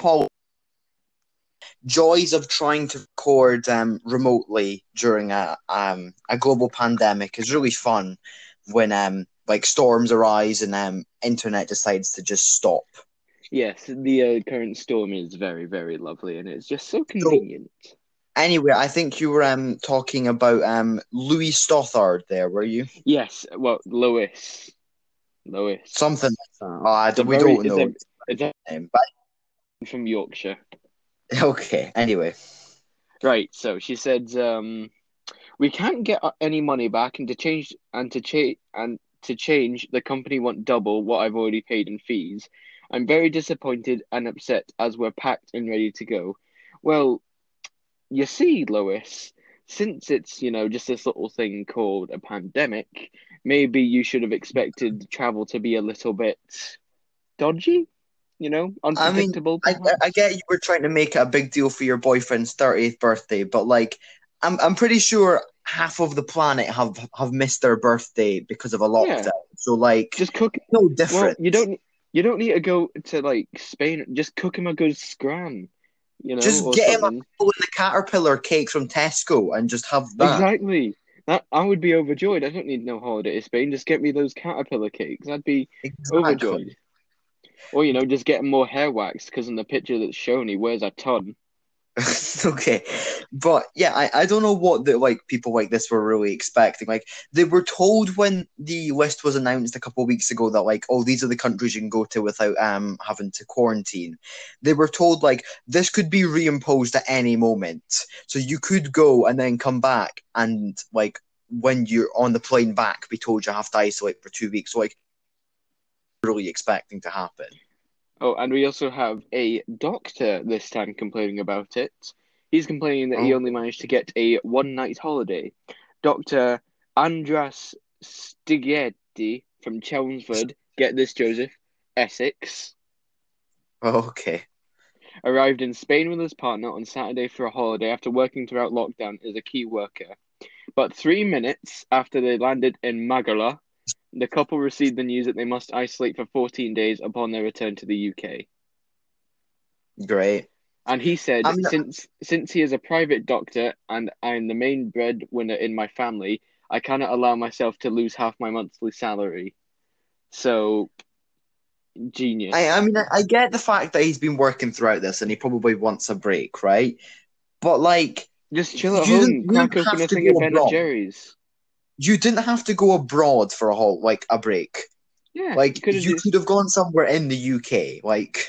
apologize. Joys of trying to record um, remotely during a um, a global pandemic is really fun when um, like storms arise and um, internet decides to just stop. Yes, the uh, current storm is very, very lovely, and it's just so convenient. Anyway, I think you were um, talking about um, Louis Stothard there, were you? Yes, well, Louis. Louis. Something like that. Oh, I don't, we don't it's know a- it's a- his name, but from Yorkshire. okay. Anyway, Right, so she said, um, we can't get any money back, and to change and to change and to change, the company want double what I've already paid in fees. I'm very disappointed and upset as we're packed and ready to go. Well, you see, Lois, since it's you know just this little thing called a pandemic, maybe you should have expected travel to be a little bit dodgy, you know, I mean, unpredictable. I? I get you were trying to make a big deal for your boyfriend's 30th birthday, but like, I'm I'm pretty sure half of the planet have have missed their birthday because of a lockdown. So like, just cook no Well, you don't you don't need to go to like Spain. Just cook him a good scram, you know. Just get him a something. Go in the caterpillar cakes from Tesco and just have that. Exactly. That I would be overjoyed. I don't need no holiday to Spain. Just get me those caterpillar cakes. I'd be Exactly. overjoyed. Or you know, just getting more hair wax because in the picture that's shown, he wears a ton. okay, but yeah, I, I don't know what the like people like this were really expecting. Like they were told when the list was announced a couple weeks ago that like oh these are the countries you can go to without um having to quarantine. They were told like this could be reimposed at any moment, so you could go and then come back and like when you're on the plane back be told you have to isolate for two weeks. So like really expecting to happen. Oh, and we also have a doctor this time complaining about it. He's complaining that he Oh. only managed to get a one night holiday. Dr. Andras Stigeti from Chelmsford, get this, Joseph, Essex, Okay. arrived in Spain with his partner on Saturday for a holiday after working throughout lockdown as a key worker. But three minutes after they landed in Magala, the couple received the news that they must isolate for 14 days upon their return to the UK. Great. And he said, I since since he is a private doctor and I'm the main breadwinner in my family, I cannot allow myself to lose half my monthly salary. So, genius. I, I mean, I, I get the fact that he's been working throughout this and he probably wants a break, right? But like, Just chill at home, didn't- you crack didn't open a thing of Ben and. Jerry's. You didn't have to go abroad for a whole like a break. Yeah, Like, you just could have gone somewhere in the UK. Like,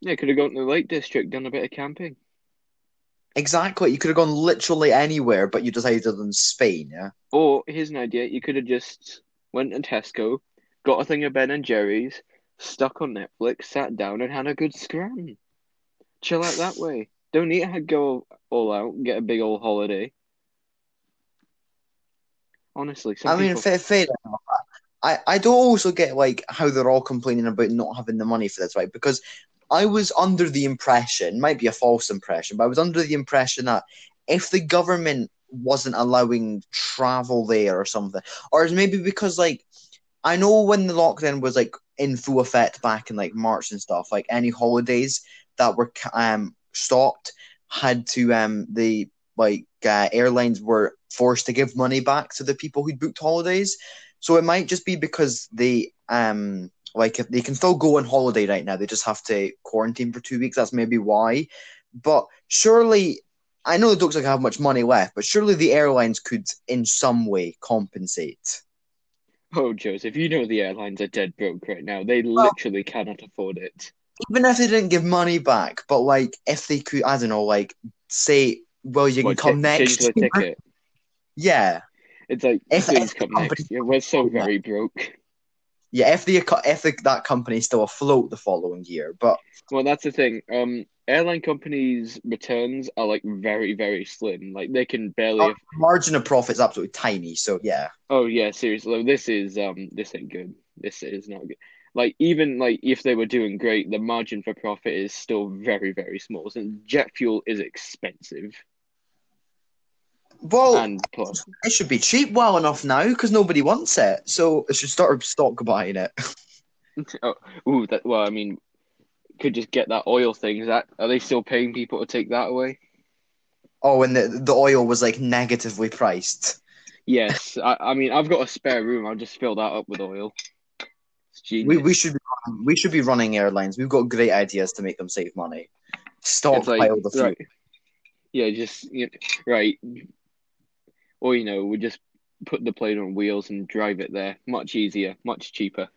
yeah, could have gone to the Lake District, done a bit of camping. exactly, you could have gone literally anywhere, but you decided on Spain. Yeah. Or here's an idea: you could have just went to Tesco, got a thing of Ben and Jerry's, stuck on Netflix, sat down, and had a good scram. Chill out that way. Don't need to go all out and get a big old holiday. Honestly, some I mean, people- fair, fair enough. I, I do also get like how they're all complaining about not having the money for this, right? Because I was under the impression, might be a false impression, but I was under the impression that if the government wasn't allowing travel there or something, or maybe because like I know when the lockdown was like in full effect back in like March and stuff, like any holidays that were um stopped had to um the like uh, airlines were forced to give money back to the people who'd booked holidays. So it might just be because they um like if they can still go on holiday right now, they just have to quarantine for two weeks. That's maybe why. But surely I know they don't like have much money left, but surely the airlines could in some way compensate. Oh, Joseph, you know the airlines are dead broke right now. They Well- literally cannot afford it. Even if they didn't give money back, but like if they could I don't know, like say, well you can What, come ch- next change the ticket. Yeah. It's like, If- if come the next year. We're so very broke. Yeah, if the if the, that company's still afloat the following year. But Well, that's the thing. Um, airline companies' returns are like very, very slim. Like they can barely. Oh. margin of profit is absolutely tiny, so yeah. Oh yeah, seriously. This is um, this ain't good. This is not good. Like even like if they were doing great, the margin for profit is still very, very small. Since jet fuel is expensive, Well, and plus, it should be cheap well enough now because nobody wants it, so it should start stock buying it. oh, ooh, that. Well, I mean, could just get that oil thing. Is that are they still paying people to take that away? Oh, and the the oil was like negatively priced. Yes, I, I mean I've got a spare room. I'll just fill that up with oil. We we should be running, we should be running airlines. We've got great ideas to make them save money. Stockpile like- the fuel. right. Yeah, just you right. Or you know, we just put the plane on wheels and drive it there. Much easier, much cheaper.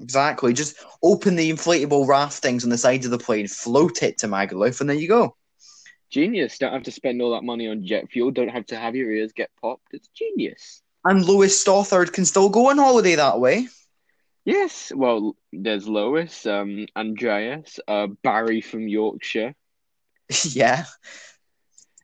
Exactly. Just open the inflatable raftings on the side of the plane, float it to Magaluf, and there you go. Genius. Don't have to spend all that money on jet fuel. Don't have to have your ears get popped. It's genius. And Lewis Stothard can still go on holiday that way. Yes. Well, there's Lois, um, Andreas, uh, Barry from Yorkshire. yeah.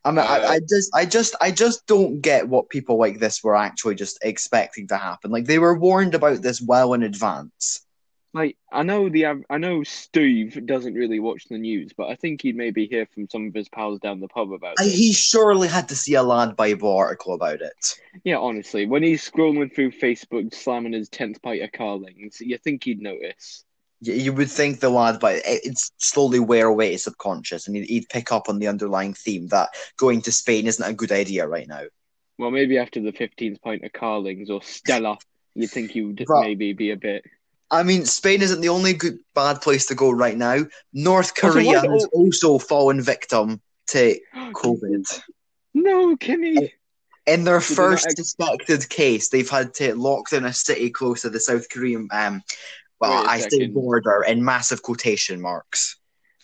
I mean, Uh, I, I just, I just, I just don't get what people like this were actually just expecting to happen. Like they were warned about this well in advance. Like I know the I know Steve doesn't really watch the news, but I think he'd maybe hear from some of his pals down the pub about I, it. he surely had to see a Lad Bible article about it. Yeah, honestly, when he's scrolling through Facebook, slamming his tenth pint of Carlings, you think he'd notice. You, would think the lad, but it, it's slowly wear away his subconscious, and he'd, he'd pick up on the underlying theme that going to Spain isn't a good idea right now. Well, maybe after the fifteenth pint of Carlings or Stella, you'd think you'd But- maybe be a bit. I mean, Spain isn't the only good bad place to go right now. North Korea has also fallen victim to COVID. No, Kimmy. In their first suspected case, they've had to lock down a city close to the South Korean, um, well, I say border in massive quotation marks.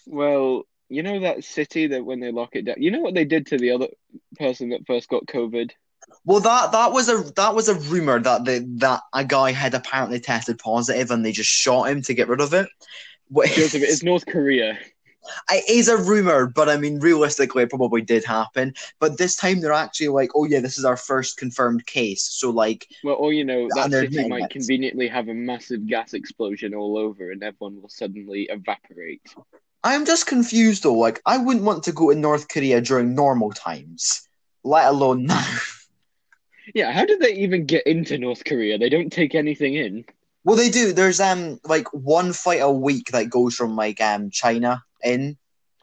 Well, you know that city that when they lock it down, you know what they did to the other person that first got COVID. Well, that that was a that was a rumor that the that a guy had apparently tested positive and they just shot him to get rid of it. What- Joseph, it's North Korea. It is a rumor, but I mean, realistically, it probably did happen. But this time, they're actually like, "Oh yeah, this is our first confirmed case." So like, Well, or you know, that city might conveniently have a massive gas explosion all over, and everyone will suddenly evaporate. I'm just confused though. Like, I wouldn't want to go to North Korea during normal times, let alone now. Yeah, how did they even get into North Korea? They don't take anything in. Well, they do. There's um like one flight a week that goes from like um China in,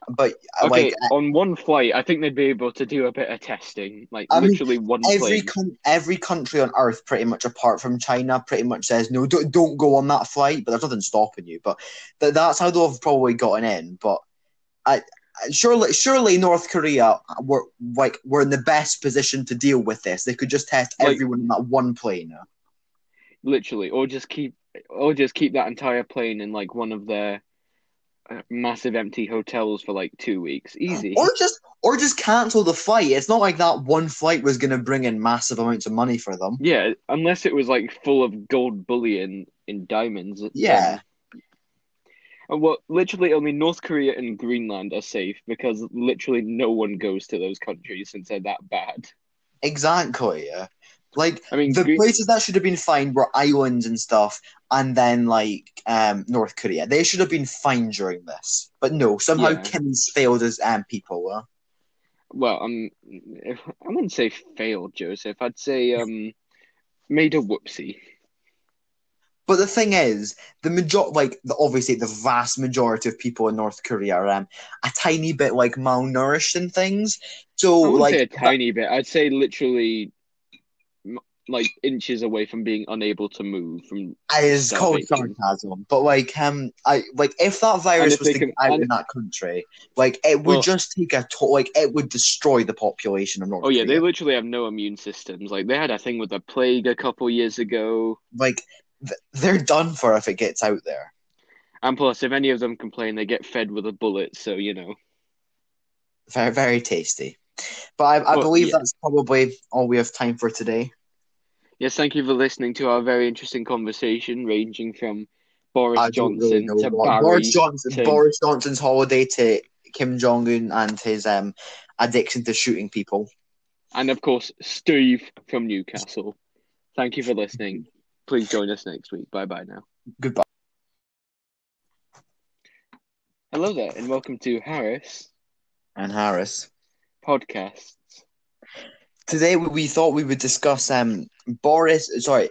but uh, Okay, like on one flight, I think they'd be able to do a bit of testing, like I mean, literally one every con- every country on earth, pretty much apart from China, pretty much says no, don't, don't go on that flight. But there's nothing stopping you. But th- that's how they've probably gotten in. But I, surely, surely North Korea were like were in the best position to deal with this. They could just test Like- everyone in that one plane. literally, or just keep, or just keep that entire plane in like one of their uh, massive empty hotels for like two weeks. Easy. Or just or just cancel the flight. It's not like that one flight was going to bring in massive amounts of money for them. Yeah, unless it was like full of gold bullion in diamonds. Yeah. then- Uh, Well, literally only North Korea and Greenland are safe because literally no one goes to those countries since they're that bad. Exactly. Yeah. Like I mean, the places that should have been fine were islands and stuff, and then like um North Korea. They should have been fine during this, but no. Somehow Yeah. Kim's failed as um people. were. well, um, if, I wouldn't say failed, Joseph. I'd say um, made a whoopsie. but the thing is, the major like the obviously the vast majority of people in North Korea are um a tiny bit like malnourished and things. So I like say a tiny bit. I'd say literally, like inches away from being unable to move. From is starvation. sarcasm. But like um I like if that virus was to can- out in that country, like it would Well- just take a to- like it would destroy the population of North oh yeah, they literally have no immune systems. Like they had a thing with the plague a couple years ago. like th- they're done for if it gets out there. And plus, if any of them complain, they get fed with a bullet. So you know. Very very tasty. But I, I Well, believe yeah. that's probably all we have time for today. Yes, thank you for listening to our very interesting conversation, ranging from Boris I Johnson really to Barry. Boris Johnson, to- Boris Johnson's holiday to Kim Jong Un and his um addiction to shooting people. and of course Steve from Newcastle. Thank you for listening. Please join us next week. Bye bye now. Goodbye. Hello there, and welcome to Harris And Harris. Podcasts. Today we, we thought we would discuss um Boris sorry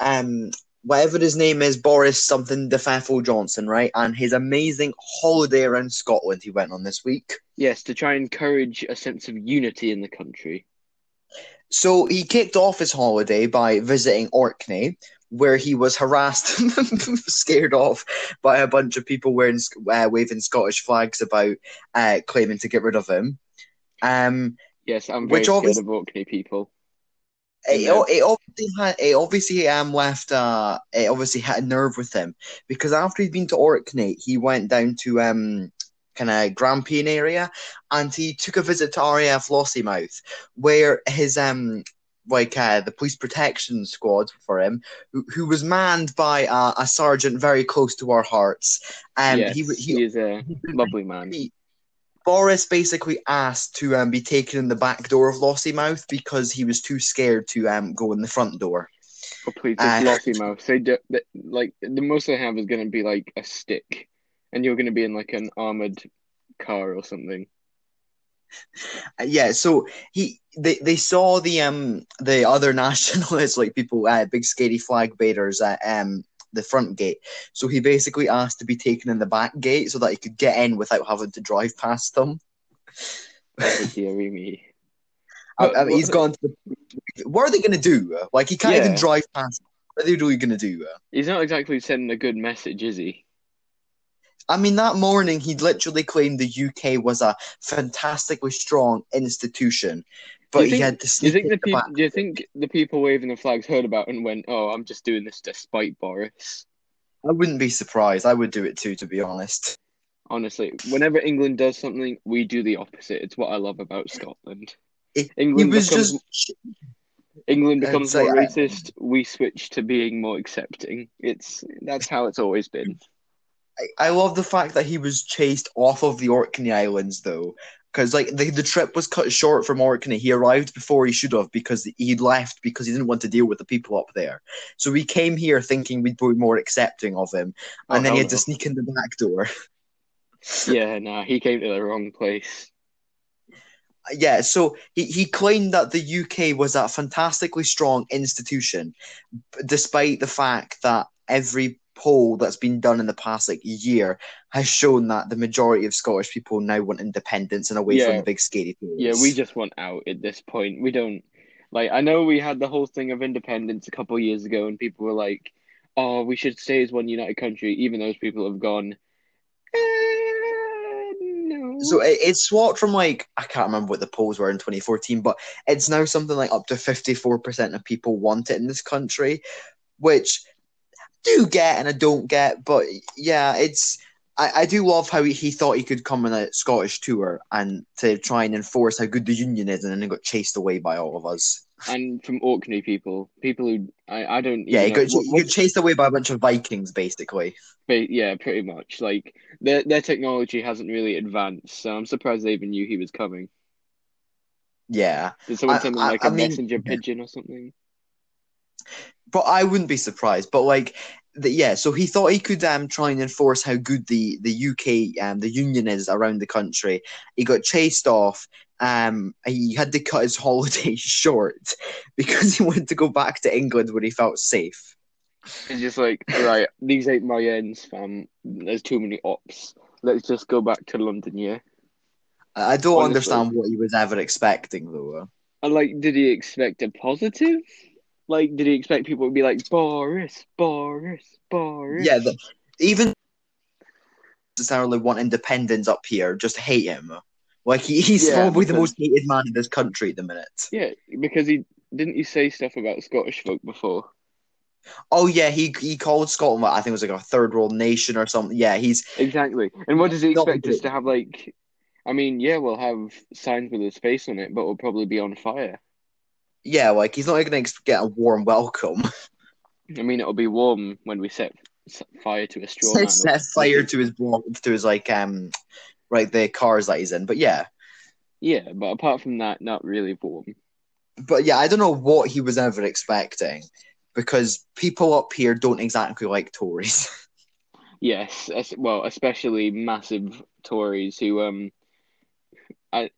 um whatever his name is, Boris something the de Pfeffel Johnson, right? And his amazing holiday around Scotland he went on this week. Yes, to try and encourage a sense of unity in the country. So he kicked off his holiday by visiting Orkney, where he was harassed, and scared off by a bunch of people wearing uh, waving Scottish flags about uh, claiming to get rid of him. Um, Yes, I'm very Which scared obvious- of Orkney people. It, it obviously had, it obviously um left uh it obviously had a nerve with him because after he'd been to Orkney, he went down to um kind of Grampian area and he took a visit to RAF Lossiemouth where his um like uh, the police protection squad for him, who, who was manned by uh, a sergeant very close to our hearts. Um, yes, he, he, he, is a lovely man. he- Boris basically asked to um, be taken in the back door of Lossiemouth because he was too scared to um, go in the front door. Oh, please, Uh, just Lossiemouth. They do, they, like the most they have is going to be like a stick, and you're going to be in like an armored car or something. Uh, yeah, so he they, they saw the um the other nationalists like people uh, big scary flag bearers at um the front gate. So he basically asked to be taken in the back gate so that he could get in without having to drive past them. Oh, dearie me. I, I mean, he's gone. To the, what are they going to do? Like he can't even drive past. What are they really going to do? He's not exactly sending a good message, is he? I mean, that morning he literally claimed the UK was a fantastically strong institution, but Do you he think- had to you think the the people? back. Do you think the people waving the flags heard about and went, "Oh, I'm just doing this despite Boris"? I wouldn't be surprised. I would do it too, to be honest. Honestly, whenever England does something, we do the opposite. It's what I love about Scotland. England was becomes just England becomes more I- racist. We switch to being more accepting. It's that's how it's always been. I, I love the fact that he was chased off of the Orkney Islands, though, because like the, the trip was cut short from Orkney. He arrived before he should have because he left because he didn't want to deal with the people up there. So we came here thinking we'd be more accepting of him, and Oh, then he had to sneak in the back door. Yeah, nah, he came to the wrong place. Yeah, so he, he claimed that the UK was a fantastically strong institution, despite the fact that every poll that's been done in the past like year has shown that the majority of Scottish people now want independence and away from the big scary Tories. Yeah, we just want out at this point. We don't like. I know we had the whole thing of independence a couple of years ago, and people were like, "Oh, we should stay as one united country," even those people have gone. "Eh, no. So it, it swapped from like I can't remember what the polls were in 2014, but it's now something like up to 54% of people want it in this country, which do get and I don't get, but yeah, it's I, I do love how he, he thought he could come on a Scottish tour and to try and enforce how good the union is, and then he got chased away by all of us. and from Orkney people, people who I, I don't. Yeah, he got, what- got chased away by a bunch of Vikings, basically. Ba- yeah, pretty much. Like their their technology hasn't really advanced, so I'm surprised they even knew he was coming. Yeah, Did someone I- send I- like I a mean- messenger pigeon or something? But I wouldn't be surprised. But like, the, yeah, so he thought he could um try and enforce how good the the UK um the union is around the country. He got chased off. Um, he had to cut his holiday short because he wanted to go back to England where he felt safe. It's just like, right, these ain't my ends, fam. There's too many ops. Let's just go back to London, yeah. I don't Honestly. understand what he was ever expecting though. And like, did he expect a positive? Like, did he expect people to be like Boris, Boris, Boris? Yeah, the, even necessarily want independence up here, just hate him. Like he, he's Yeah, probably the most hated man in this country at the minute. yeah, because he didn't he say stuff about Scottish folk before? Oh yeah, he he called Scotland what I think it was like a third world nation or something. Yeah, he's Exactly. And what does he expect us to have? Like, I mean, yeah, we'll have signs with his face on it, but we'll probably be on fire. Yeah, like he's not going to get a warm welcome. I mean, it'll be warm when we set, set fire to a straw man. Set fire to his to his like um, right the cars that he's in. But yeah, Yeah, but apart from that, not really warm. but yeah, I don't know what he was ever expecting because people up here don't exactly like Tories. Yes, well, especially massive Tories who, um, I,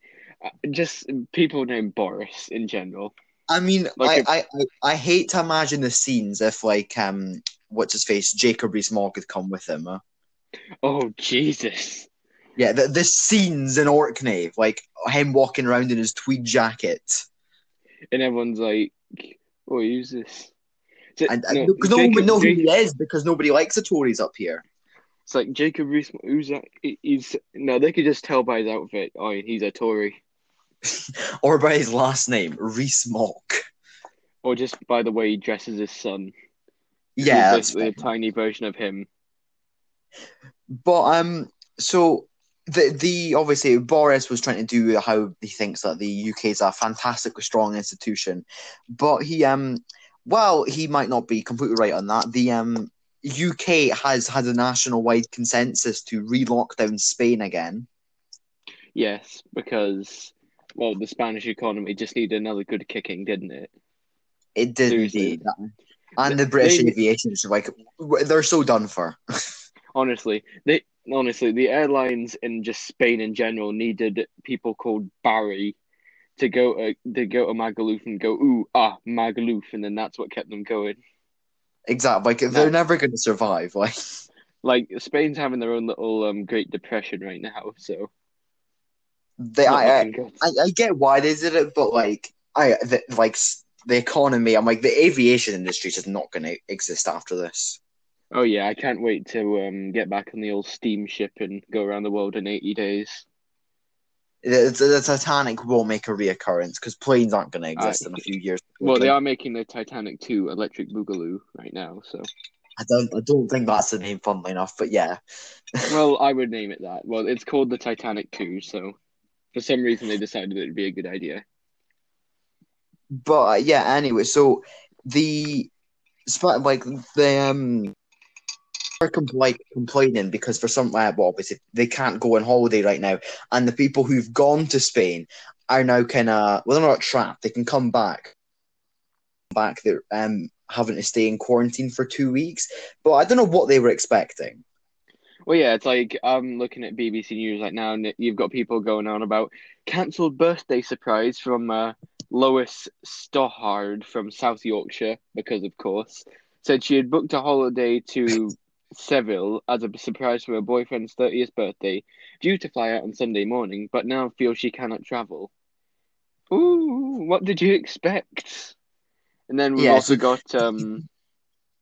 I just people named Boris in general. I mean, Like I, I, I I hate to imagine the scenes if like um what's his face, Jacob Rees-Mogg had come with him. Huh? Oh Jesus! Yeah, the, the scenes in Orkney, like him walking around in his tweed jacket. And everyone's like, "Oh, who's this?" It- And no, no, no one would know who he is because nobody likes the Tories up here. It's like Jacob Rees-Mogg. Who's that? He's no. They could just tell by his outfit. Oh, he's a Tory, Or by his last name, Rees-Mogg. or just by the way he dresses his son. Yeah, He's that's basically a tiny version of him. But um, so the the obviously Boris was trying to do how he thinks that the UK is a fantastically strong institution, but he um, well, he might not be completely right on that. The um, UK has had a national wide consensus to re-lock down Spain again. Yes, because well, the Spanish economy just needed another good kicking, didn't it? It did Seriously. indeed, and the British They- aviation is like they're so done for. Honestly, they honestly the airlines in just Spain in general needed people called Barry to go uh, to go to Magaluf and go ooh ah Magaluf, and then that's what kept them going. Exactly, like they're never going to survive. Like Like Spain's having their own little um Great Depression right now, so they, I, I. I, I get why they did it, but like I the, like the economy, I'm like the aviation industry is just not going to exist after this. Oh yeah, I can't wait to um get back on the old steamship and go around the world in eighty days. The, the, the Titanic will make a reoccurrence because planes aren't going to exist in a few years. Well, they are making the Titanic 2 Electric Boogaloo right now, so I don't. I don't think that's the name, funnily enough. But yeah, well, I would name it that. Well, it's called the Titanic 2, so for some reason they decided it'd be a good idea. but uh, yeah. Anyway, so the like the um are like complaining because for some uh, well obviously they can't go on holiday right now, and the people who've gone to Spain are now kind of well they're not trapped. They can come back. Back they're um having to stay in quarantine for two weeks, but I don't know what they were expecting. Well, yeah, it's like I'm looking at BBC News right now, and you've got people going on about cancelled birthday surprise from uh, Lois Stothard from South Yorkshire, because of course, said she had booked a holiday to Seville as a surprise for her boyfriend's 30th birthday, due to fly out on Sunday morning, but now feels she cannot travel. Ooh, what did you expect? And then we've also got um,